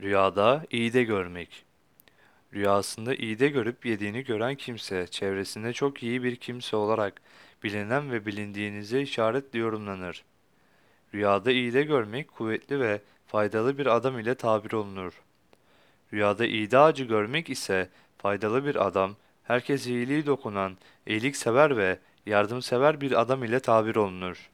Rüyada iyi de görmek. Rüyasında iyi de görüp yediğini gören kimse, çevresinde çok iyi bir kimse olarak bilinen ve bilindiğinize işaretle yorumlanır. Rüyada iyi de görmek kuvvetli ve faydalı bir adam ile tabir olunur. Rüyada iğde ağacı görmek ise faydalı bir adam, herkes iyiliği dokunan, iyiliksever ve yardımsever bir adam ile tabir olunur.